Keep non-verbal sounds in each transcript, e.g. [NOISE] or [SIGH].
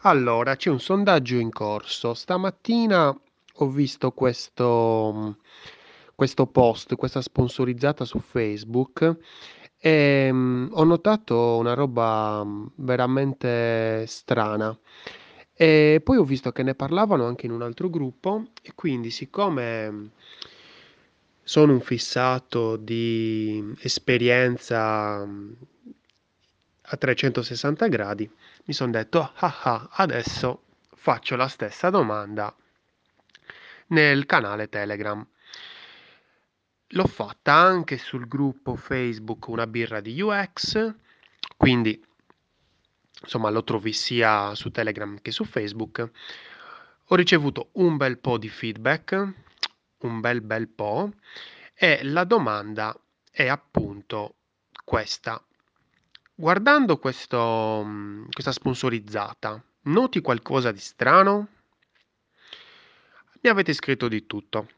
Allora, c'è un sondaggio in corso. Stamattina ho visto questo, questo post, questa sponsorizzata su Facebook e mm, ho notato una roba mm, veramente strana. E poi ho visto che ne parlavano anche in un altro gruppo e quindi siccome mm, sono un fissato di esperienza a 360 gradi, mi sono detto, ah ah, adesso faccio la stessa domanda nel canale Telegram. L'ho fatta anche sul gruppo Facebook Una birra di UX, quindi insomma lo trovi sia su Telegram che su Facebook. Ho ricevuto un bel po' di feedback, un bel bel po', e la domanda è appunto questa. Guardando questo, mm, questa sponsorizzata, noti qualcosa di strano? Mi avete scritto di tutto.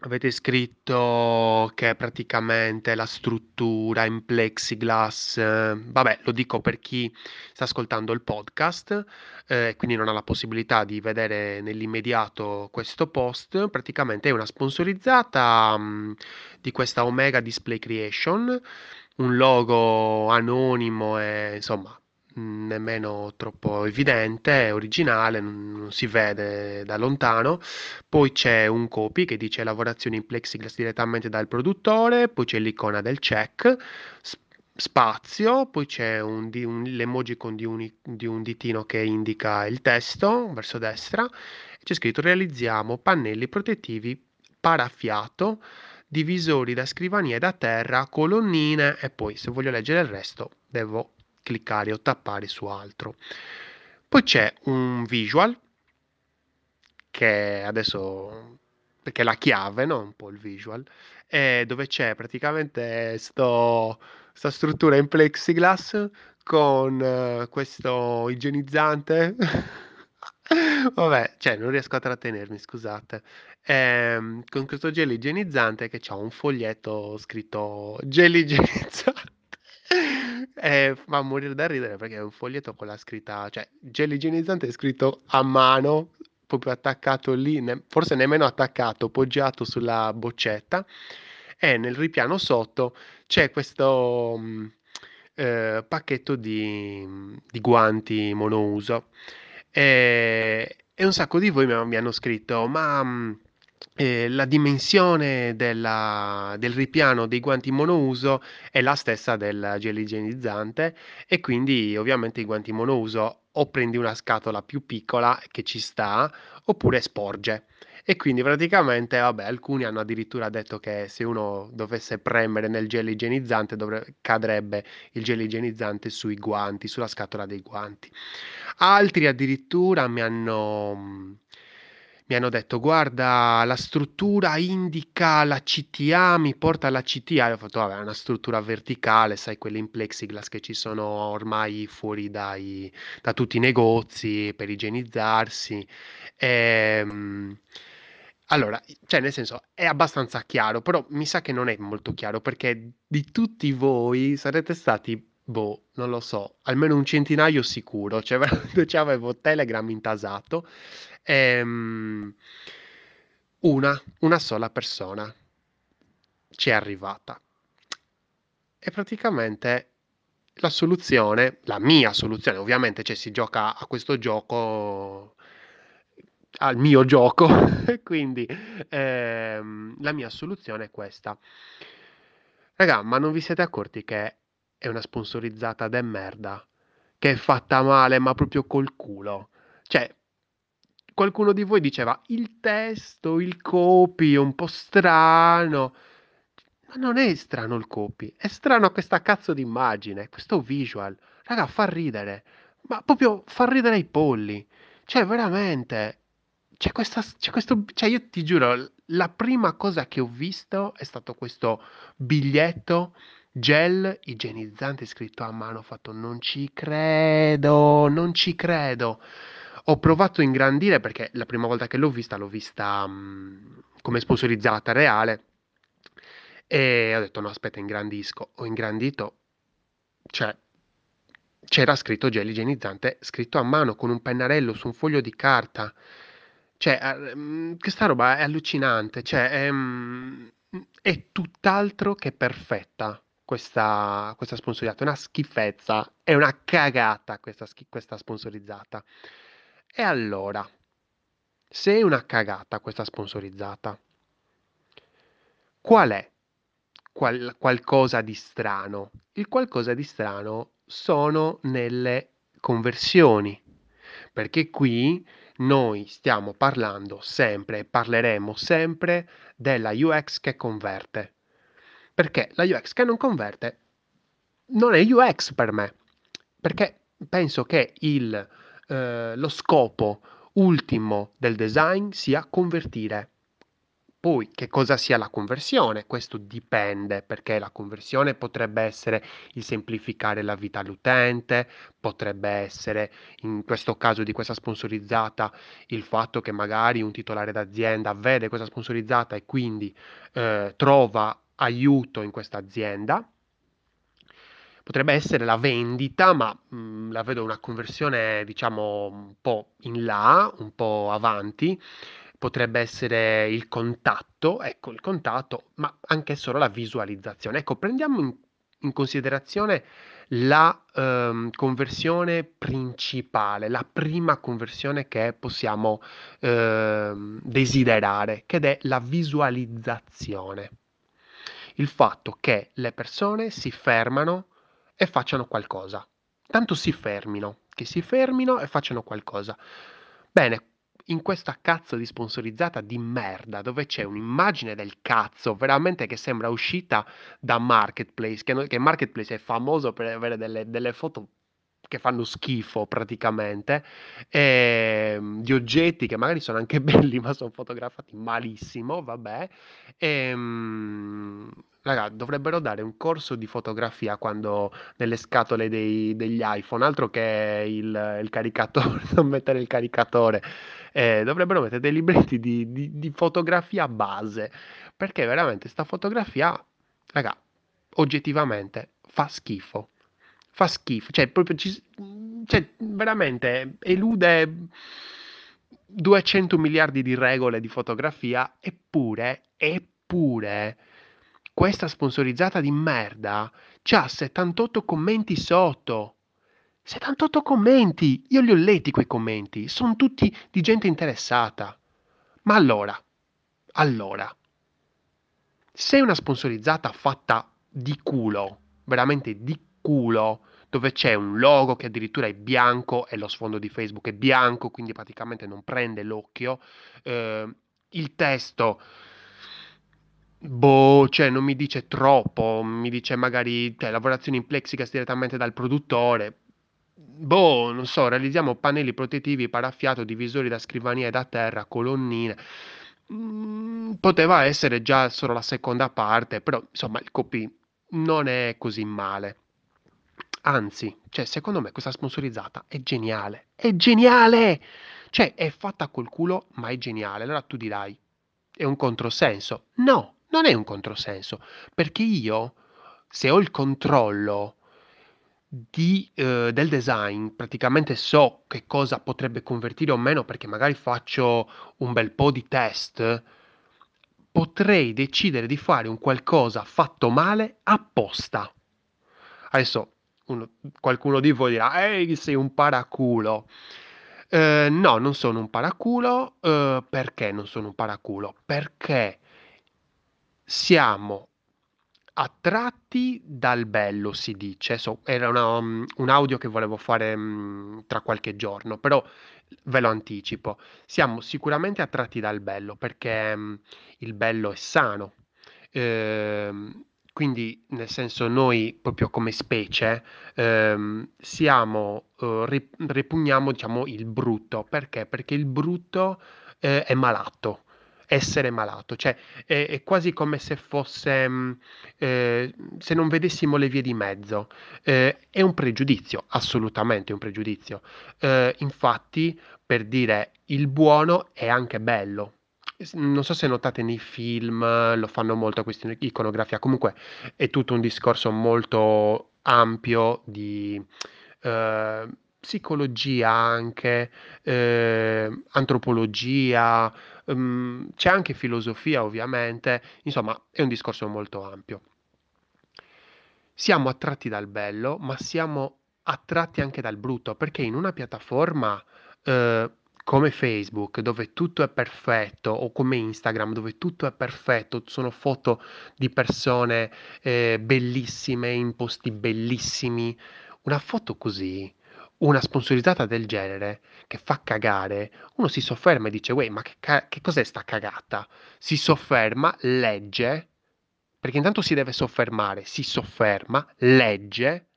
Avete scritto che praticamente la struttura in plexiglass, eh, vabbè, lo dico per chi sta ascoltando il podcast, eh, quindi non ha la possibilità di vedere nell'immediato questo post, praticamente è una sponsorizzata mh, di questa Omega Display Creation un logo anonimo e insomma nemmeno troppo evidente, originale, non, si vede da lontano. Poi c'è un copy che dice lavorazione in plexiglass direttamente dal produttore, poi c'è l'icona del check, spazio, poi c'è un, un, l'emojicon di un, di un ditino che indica il testo verso destra, c'è scritto realizziamo pannelli protettivi paraffiato divisori da scrivania e da terra, colonnine e poi se voglio leggere il resto devo cliccare o tappare su altro. Poi c'è un visual che adesso perché è la chiave, no? Un po' il visual, dove c'è praticamente sto, sta struttura in plexiglass con uh, questo igienizzante. [LAUGHS] Vabbè, cioè non riesco a trattenermi, scusate. Ehm, con questo gel igienizzante che c'ha un foglietto scritto gel igienizzante. [LAUGHS] E fa morire da ridere perché è un foglietto con la scritta, cioè gel igienizzante è scritto a mano, proprio attaccato lì, ne- forse nemmeno attaccato, poggiato sulla boccetta. E nel ripiano sotto c'è questo mh, eh, pacchetto di, di guanti monouso. E, e un sacco di voi mi, hanno scritto, ma mh, eh, la dimensione della, del ripiano dei guanti monouso è la stessa del gel igienizzante e quindi ovviamente i guanti monouso o prendi una scatola più piccola che ci sta oppure sporge. E quindi praticamente, vabbè, alcuni hanno addirittura detto che se uno dovesse premere nel gel igienizzante dovre- cadrebbe il gel igienizzante sui guanti, sulla scatola dei guanti. Altri addirittura mi hanno mi hanno detto guarda la struttura indica la CTA, mi porta alla CTA, e ho fatto vabbè è una struttura verticale, sai quelle in plexiglass che ci sono ormai fuori dai, da tutti i negozi per igienizzarsi. Ehm, allora, cioè nel senso è abbastanza chiaro, però mi sa che non è molto chiaro perché di tutti voi sarete stati Boh, non lo so, almeno un centinaio sicuro, cioè [LAUGHS] veramente cioè, avevo Telegram intasato Ehm, una, una sola persona ci è arrivata. E praticamente la soluzione, la mia soluzione, ovviamente cioè, si gioca a questo gioco, al mio gioco, [LAUGHS] quindi ehm, la mia soluzione è questa. Raga, ma non vi siete accorti che è una sponsorizzata de merda? Che è fatta male, ma proprio col culo. Cioè, qualcuno di voi diceva il testo, il copy è un po' strano. Ma non è strano il copy, è strano questa cazzo di immagine, questo visual. Raga, fa ridere, ma proprio fa ridere i polli. Cioè, veramente, c'è questa, c'è questo, cioè io ti giuro, la prima cosa che ho visto è stato questo biglietto gel igienizzante scritto a mano, ho fatto non ci credo, non ci credo. Ho provato a ingrandire perché la prima volta che l'ho vista l'ho vista mh, come sponsorizzata reale e ho detto no aspetta ingrandisco, ho ingrandito, cioè c'era scritto gel igienizzante, scritto a mano con un pennarello su un foglio di carta. Cioè, a- mm, questa roba è allucinante, cioè, è, mm, è tutt'altro che perfetta questa, questa sponsorizzata, è una schifezza, è una cagata questa, schi- questa sponsorizzata. E allora, se è una cagata questa sponsorizzata, qual è qual- qualcosa di strano? Il qualcosa di strano sono nelle conversioni, perché qui noi stiamo parlando sempre e parleremo sempre della UX che converte. Perché la UX che non converte non è UX per me, perché penso che il, eh, lo scopo ultimo del design sia convertire. Poi che cosa sia la conversione? Questo dipende perché la conversione potrebbe essere il semplificare la vita all'utente, potrebbe essere in questo caso di questa sponsorizzata il fatto che magari un titolare d'azienda vede questa sponsorizzata e quindi eh, trova aiuto in questa azienda. Potrebbe essere la vendita, ma mh, la vedo una conversione diciamo un po' in là, un po' avanti potrebbe essere il contatto, ecco il contatto, ma anche solo la visualizzazione. Ecco, prendiamo in, in considerazione la ehm, conversione principale, la prima conversione che possiamo ehm, desiderare, che è la visualizzazione. Il fatto che le persone si fermano e facciano qualcosa. Tanto si fermino, che si fermino e facciano qualcosa. Bene, in questa cazzo di sponsorizzata di merda, dove c'è un'immagine del cazzo, veramente che sembra uscita da Marketplace, che, che Marketplace è famoso per avere delle, delle foto che fanno schifo praticamente, e, ehm, di oggetti che magari sono anche [LAUGHS] belli ma sono fotografati malissimo, vabbè, ehm, Raga, dovrebbero dare un corso di fotografia quando nelle scatole dei- degli iPhone, altro che il, il caricatore, [LAUGHS] non mettere il caricatore, eh, dovrebbero mettere dei libretti di, di- di fotografia base, perché veramente sta fotografia, raga, oggettivamente fa schifo, fa schifo, cioè proprio ci- cioè, veramente elude 200 miliardi di regole di fotografia, eppure, eppure questa sponsorizzata di merda c'ha 78 commenti sotto. 78 commenti! Io li ho letti quei commenti, sono tutti di gente interessata. Ma allora, allora, se una sponsorizzata fatta di culo, veramente di culo, dove c'è un logo che addirittura è bianco e lo sfondo di Facebook è bianco, quindi praticamente non prende l'occhio, eh, il testo Boh, cioè non mi dice troppo, mi dice magari cioè, lavorazioni in plexiglass direttamente dal produttore. Boh, non so, realizziamo pannelli protettivi paraffiato, divisori da scrivania e da terra, colonnine. Mm, poteva essere già solo la seconda parte, però insomma il copy non è così male. Anzi, cioè, secondo me questa sponsorizzata è geniale. È geniale! Cioè, è fatta col culo, ma è geniale. Allora tu dirai, è un controsenso. No, non è un controsenso, perché io, se ho il controllo di, eh, del design, praticamente so che cosa potrebbe convertire o meno, perché magari faccio un bel po' di test, potrei decidere di fare un qualcosa fatto male apposta. Adesso uno- qualcuno di voi dirà, ehi, sei un paraculo. Eh, no, non sono un paraculo. Eh, perché non sono un paraculo? Perché siamo attratti dal bello, si dice. So, era una, um, un audio che volevo fare um, tra qualche giorno, però ve lo anticipo. Siamo sicuramente attratti dal bello perché um, il bello è sano. Ehm, quindi, nel senso, noi proprio come specie ehm, siamo, eh, rip- repugniamo, diciamo, il brutto. Perché? Perché il brutto eh, è malato essere malato, cioè è, è quasi come se fosse, mh, eh, se non vedessimo le vie di mezzo. Eh, è un pregiudizio, assolutamente un pregiudizio. Eh, infatti, per dire il buono è anche bello. Non so se notate nei film, lo fanno molto questa iconografia, comunque è tutto un discorso molto ampio di eh, psicologia anche, eh, antropologia, mm, c'è anche filosofia ovviamente, insomma è un discorso molto ampio. Siamo attratti dal bello, ma siamo attratti anche dal brutto, perché in una piattaforma eh, come Facebook, dove tutto è perfetto, o come Instagram, dove tutto è perfetto, sono foto di persone eh, bellissime in posti bellissimi, una foto così, una sponsorizzata del genere, che fa cagare, uno si sofferma e dice, uè, ma che, ca- che cos'è sta cagata? Si sofferma, legge, perché intanto si deve soffermare, si sofferma, legge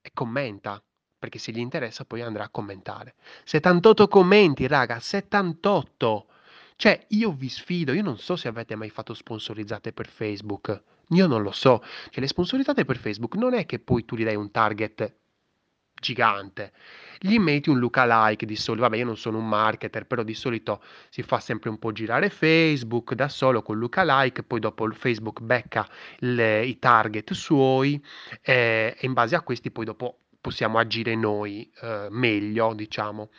e commenta perché se gli interessa poi andrà a commentare. 78 commenti, raga, 78! Cioè, io vi sfido, io non so se avete mai fatto sponsorizzate per Facebook, io non lo so. Cioè, le sponsorizzate per Facebook non è che poi tu gli dai un target gigante. Gli metti un lookalike di solito, vabbè io non sono un marketer, però di solito si fa sempre un po' girare Facebook da solo con lookalike, poi dopo il Facebook becca le, i target suoi eh, e in base a questi poi dopo possiamo agire noi eh, meglio, diciamo.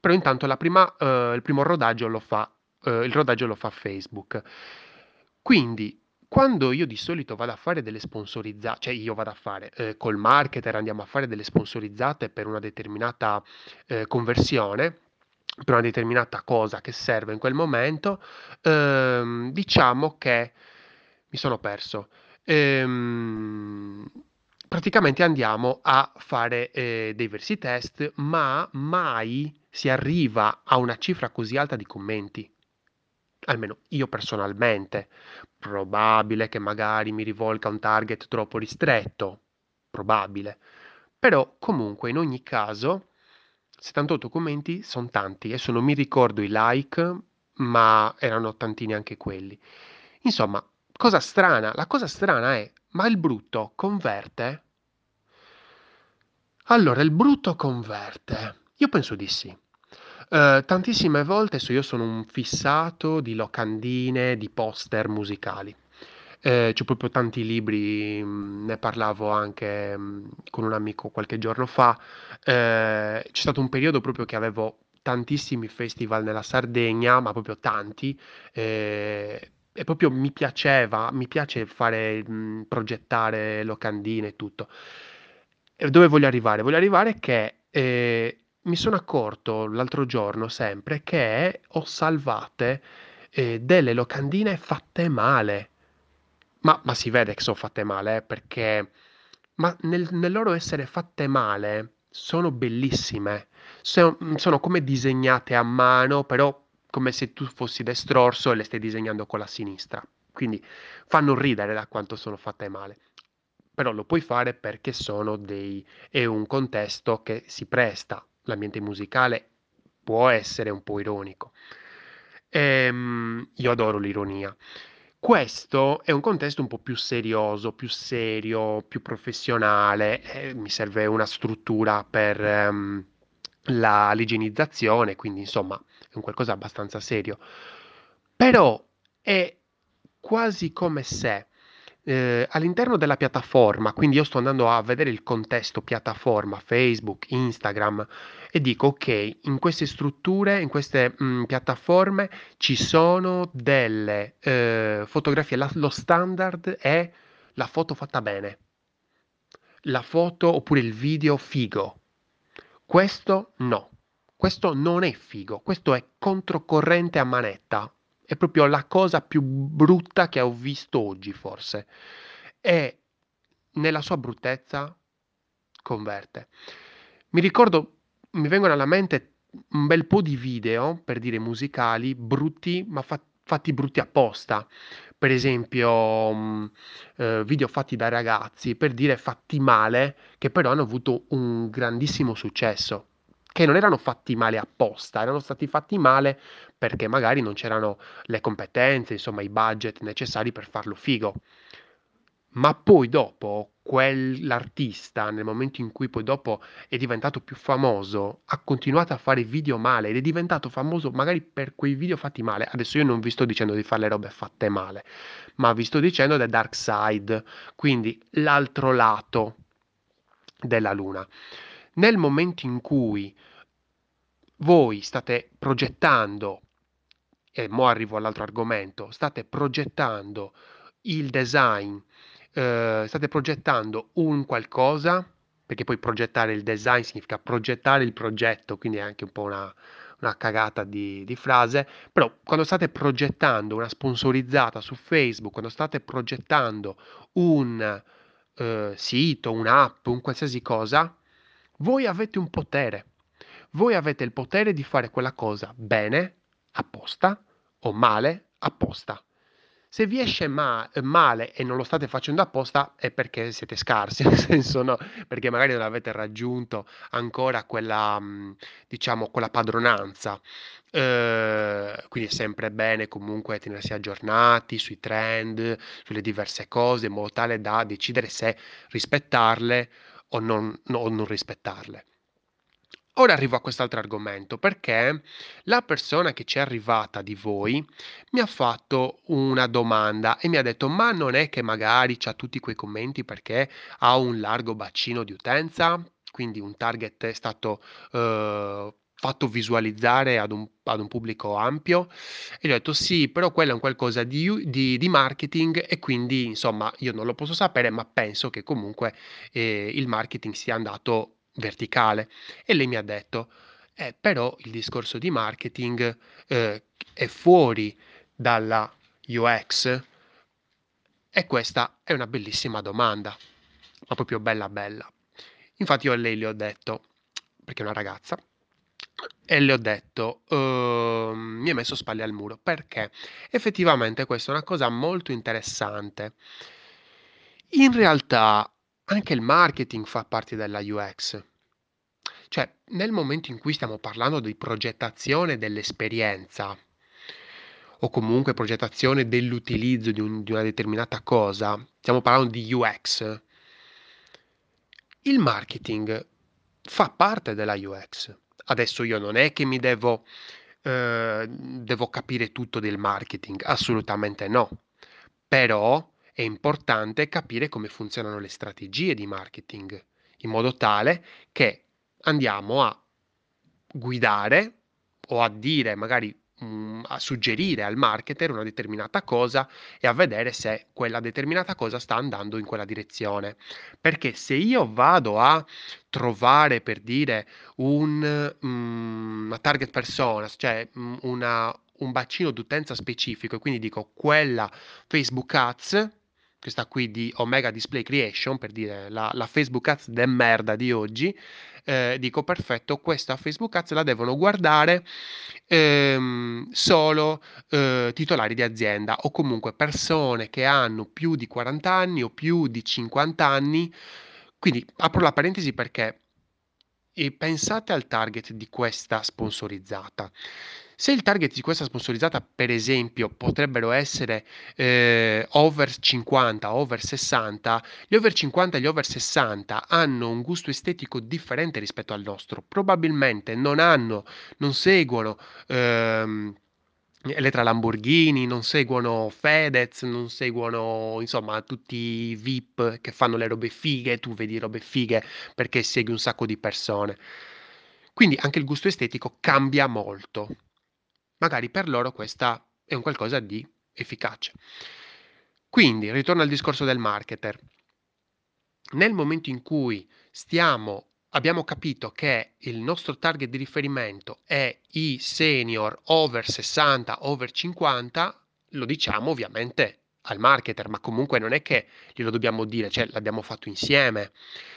Però intanto prima, eh, il primo rodaggio lo fa, eh, il rodaggio lo fa Facebook. Quindi, quando io di solito vado a fare delle sponsorizzate, cioè io vado a fare eh, col marketer, andiamo a fare delle sponsorizzate per una determinata eh, conversione, per una determinata cosa che serve in quel momento, ehm, diciamo che mi sono perso. Ehm, praticamente andiamo a fare eh, dei versi test, ma mai si arriva a una cifra così alta di commenti. Almeno io personalmente. Probabile che magari mi rivolga a un target troppo ristretto. Probabile. Però comunque in ogni caso 78 commenti sono tanti. Adesso non mi ricordo i like, ma erano tantini anche quelli. Insomma, cosa strana, la cosa strana è ma il brutto converte? Allora, il brutto converte? Io penso di sì. Eh, tantissime volte adesso io sono un fissato di locandine, di poster musicali. Eh, c'ho proprio tanti libri, mh, ne parlavo anche mh, con un amico qualche giorno fa. Eh, c'è stato un periodo proprio che avevo tantissimi festival nella Sardegna, ma proprio tanti. eh, e proprio mi piaceva, mi piace fare, mh, progettare locandine e tutto. E dove voglio arrivare? Voglio arrivare che eh, mi sono accorto l'altro giorno sempre che ho salvate eh, delle locandine fatte male. Ma, ma si vede che sono fatte male, eh, perché ma nel, nel loro essere fatte male sono bellissime. Sono, sono come disegnate a mano, però come se tu fossi destrorso e le stai disegnando con la sinistra. Quindi fanno ridere da quanto sono fatte male. Però lo puoi fare perché sono dei... è un contesto che si presta. L'ambiente musicale può essere un po' ironico. Ehm, io adoro l'ironia. Questo è un contesto un po' più serioso, più serio, più professionale. eh, mi serve una struttura per ehm, la l'igienizzazione, quindi insomma è un qualcosa abbastanza serio. Però è quasi come se eh, all'interno della piattaforma, quindi io sto andando a vedere il contesto piattaforma, Facebook, Instagram, e dico ok, in queste strutture, in queste mh, piattaforme ci sono delle eh, fotografie, la- lo standard è la foto fatta bene, la foto oppure il video figo. Questo no, questo non è figo, questo è controcorrente a manetta. È proprio la cosa più brutta che ho visto oggi, forse. E nella sua bruttezza converte. Mi ricordo, mi vengono alla mente un bel po' di video, per dire musicali, brutti, ma fa- fatti brutti apposta. Per esempio, mh, eh, video fatti da ragazzi, per dire fatti male, che però hanno avuto un grandissimo successo. Che non erano fatti male apposta, erano stati fatti male perché magari non c'erano le competenze, insomma, i budget necessari per farlo figo. Ma poi dopo quell'artista, nel momento in cui poi dopo è diventato più famoso, ha continuato a fare video male ed è diventato famoso magari per quei video fatti male. Adesso io non vi sto dicendo di fare le robe fatte male, ma vi sto dicendo del dark side, quindi l'altro lato della luna. nel momento in cui voi state progettando, e mo arrivo all'altro argomento, state progettando il design, eh, state progettando un qualcosa, perché poi progettare il design significa progettare il progetto, quindi è anche un po' una, una cagata di, di, frase, però quando state progettando una sponsorizzata su Facebook, quando state progettando un eh, sito, un'app, un qualsiasi cosa, voi avete un potere. Voi avete il potere di fare quella cosa bene, apposta, o male, apposta. Se vi esce ma- male e non lo state facendo apposta è perché siete scarsi, [LAUGHS] nel senso no, perché magari non avete raggiunto ancora quella, mm, diciamo, quella padronanza. Eh, quindi è sempre bene comunque tenersi aggiornati sui trend, sulle diverse cose, in modo tale da decidere se rispettarle o non, no, o non rispettarle. Ora arrivo a quest'altro argomento perché la persona che ci è arrivata di voi mi ha fatto una domanda e mi ha detto ma non è che magari c'ha tutti quei commenti perché ha un largo bacino di utenza, quindi un target è stato eh, fatto visualizzare ad un, ad un, pubblico ampio? E gli ho detto sì, però quello è un qualcosa di, di, di, marketing e quindi insomma io non lo posso sapere ma penso che comunque eh, il marketing sia andato verticale. E lei mi ha detto, eh, però il discorso di marketing eh, è fuori dalla UX? E questa è una bellissima domanda, ma proprio bella bella. Infatti io a lei le ho detto, perché è una ragazza, e le ho detto, uh, mi ha messo spalle al muro, perché effettivamente questa è una cosa molto interessante. In realtà anche il marketing fa parte della UX. Cioè, nel momento in cui stiamo parlando di progettazione dell'esperienza o comunque progettazione dell'utilizzo di, un- di una determinata cosa, stiamo parlando di UX, il marketing fa parte della UX. Adesso io non è che mi devo, eh, devo capire tutto del marketing, assolutamente no. Però è importante capire come funzionano le strategie di marketing, in modo tale che andiamo a guidare o a dire magari mh, a suggerire al marketer una determinata cosa e a vedere se quella determinata cosa sta andando in quella direzione. Perché se io vado a trovare per dire un, mh, una target persona, cioè mh, una, un bacino d'utenza specifico e quindi dico quella Facebook Ads questa qui di Omega Display Creation, per dire la, la Facebook Ads de merda di oggi, eh, dico perfetto, questa Facebook Ads la devono guardare ehm, solo eh, titolari di azienda o comunque persone che hanno più di 40 anni o più di 50 anni. Quindi apro la parentesi perché e pensate al target di questa sponsorizzata. Se il target di questa sponsorizzata, per esempio, potrebbero essere eh, over 50, over 60, gli over 50 e gli over 60 hanno un gusto estetico differente rispetto al nostro. Probabilmente non hanno, non seguono. Ehm, Elettra Lamborghini, non seguono Fedez, non seguono insomma tutti i VIP che fanno le robe fighe, tu vedi robe fighe perché segui un sacco di persone. Quindi anche il gusto estetico cambia molto magari per loro questa è un qualcosa di efficace. Quindi, ritorno al discorso del marketer. Nel momento in cui stiamo abbiamo capito che il nostro target di riferimento è i senior over 60, over 50, lo diciamo ovviamente al marketer, ma comunque non è che glielo dobbiamo dire, cioè l'abbiamo fatto insieme,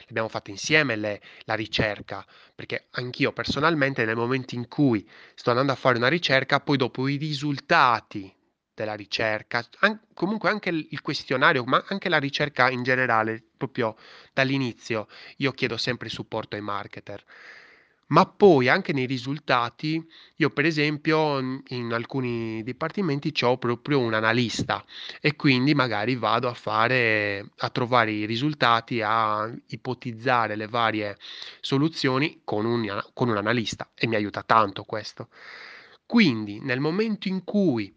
l'abbiamo fatto insieme le, la ricerca, perché anch'io personalmente nel momento in cui sto andando a fare una ricerca, poi dopo i risultati della ricerca, an- comunque anche il questionario, ma anche la ricerca in generale, proprio dall'inizio, io chiedo sempre supporto ai marketer ma poi anche nei risultati, io per esempio in alcuni dipartimenti ho proprio un analista e quindi magari vado a fare, a trovare i risultati, a ipotizzare le varie soluzioni con un, con un analista e mi aiuta tanto questo. Quindi nel momento in cui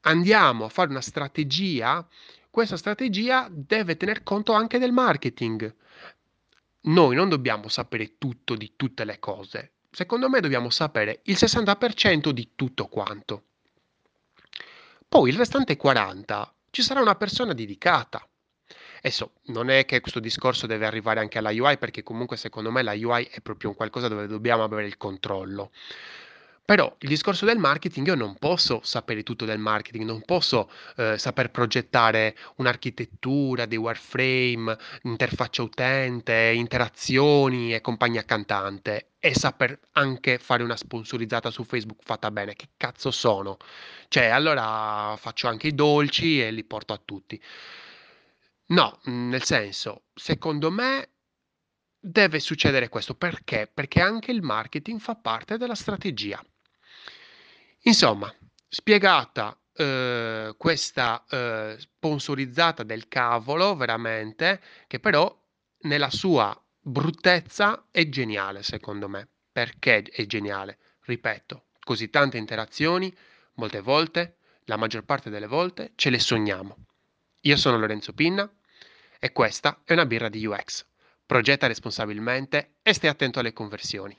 andiamo a fare una strategia, questa strategia deve tener conto anche del marketing noi non dobbiamo sapere tutto di tutte le cose. Secondo me dobbiamo sapere il 60% di tutto quanto. Poi il restante 40 ci sarà una persona dedicata. Adesso non è che questo discorso deve arrivare anche alla UI perché comunque secondo me la UI è proprio un qualcosa dove dobbiamo avere il controllo. Però il discorso del marketing, io non posso sapere tutto del marketing, non posso eh, saper progettare un'architettura, dei wireframe, interfaccia utente, interazioni e compagnia cantante e saper anche fare una sponsorizzata su Facebook fatta bene. Che cazzo sono? Cioè, allora faccio anche i dolci e li porto a tutti. No, nel senso, secondo me deve succedere questo. Perché? Perché anche il marketing fa parte della strategia. Insomma, spiegata, uhm, questa, uhm, sponsorizzata del cavolo veramente, che però nella sua bruttezza è geniale secondo me. Perché è geniale? Ripeto, così tante interazioni, molte volte, la maggior parte delle volte, ce le sogniamo. Io sono Lorenzo Pinna e questa è una birra di UX. Progetta responsabilmente e stai attento alle conversioni.